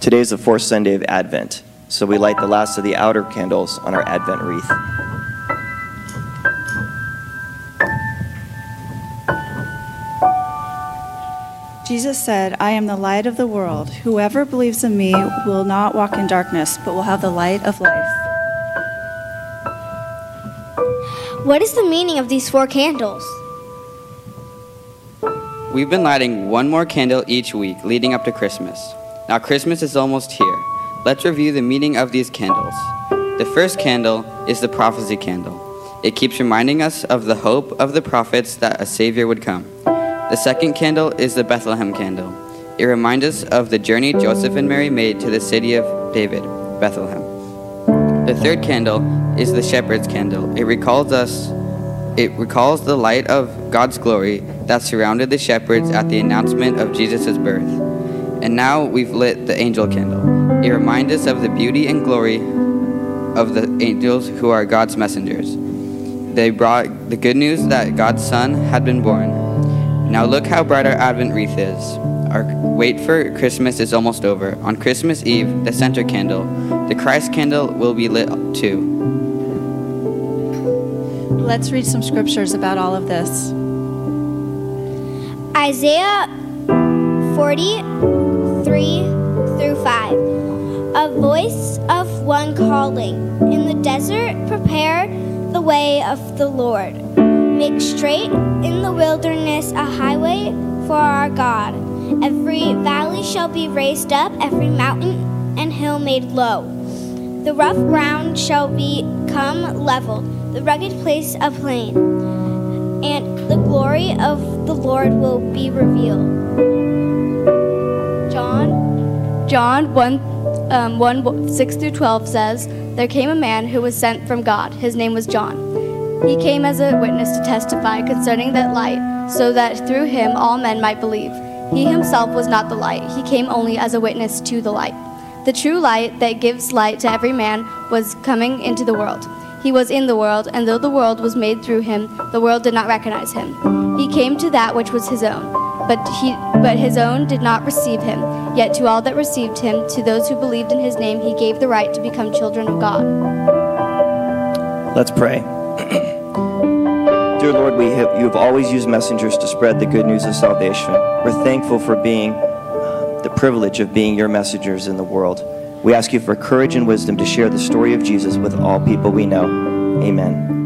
Today is the fourth Sunday of Advent, so we light the last of the outer candles on our Advent wreath. Jesus said, I am the light of the world. Whoever believes in me will not walk in darkness, but will have the light of life. What is the meaning of these four candles? We've been lighting one more candle each week leading up to Christmas. Now, Christmas is almost here. Let's review the meaning of these candles. The first candle is the prophecy candle. It keeps reminding us of the hope of the prophets that a Savior would come. The second candle is the Bethlehem candle. It reminds us of the journey Joseph and Mary made to the city of David, Bethlehem. The third candle is the shepherd's candle. It recalls us it recalls the light of God's glory that surrounded the shepherds at the announcement of Jesus' birth. And now we've lit the angel candle. It reminds us of the beauty and glory of the angels who are God's messengers. They brought the good news that God's Son had been born. Now look how bright our Advent wreath is. Our wait for Christmas is almost over. On Christmas Eve, the center candle, the Christ candle, will be lit too. Let's read some scriptures about all of this. Isaiah 43 through 5. A voice of one calling, In the desert, prepare the way of the Lord. Make straight in the wilderness a highway for our God. Every valley shall be raised up, every mountain and hill made low. The rough ground shall become leveled, the rugged place a plain, and the glory of the Lord will be revealed. John, John 1, um, 1 6 through 12 says, There came a man who was sent from God. His name was John. He came as a witness to testify concerning that light, so that through him all men might believe. He himself was not the light, he came only as a witness to the light. The true light that gives light to every man was coming into the world. He was in the world, and though the world was made through him, the world did not recognize him. He came to that which was his own, but he but his own did not receive him. Yet to all that received him, to those who believed in his name, he gave the right to become children of God. Let's pray. Dear Lord, we have, you have always used messengers to spread the good news of salvation. We're thankful for being uh, the privilege of being your messengers in the world. We ask you for courage and wisdom to share the story of Jesus with all people we know. Amen.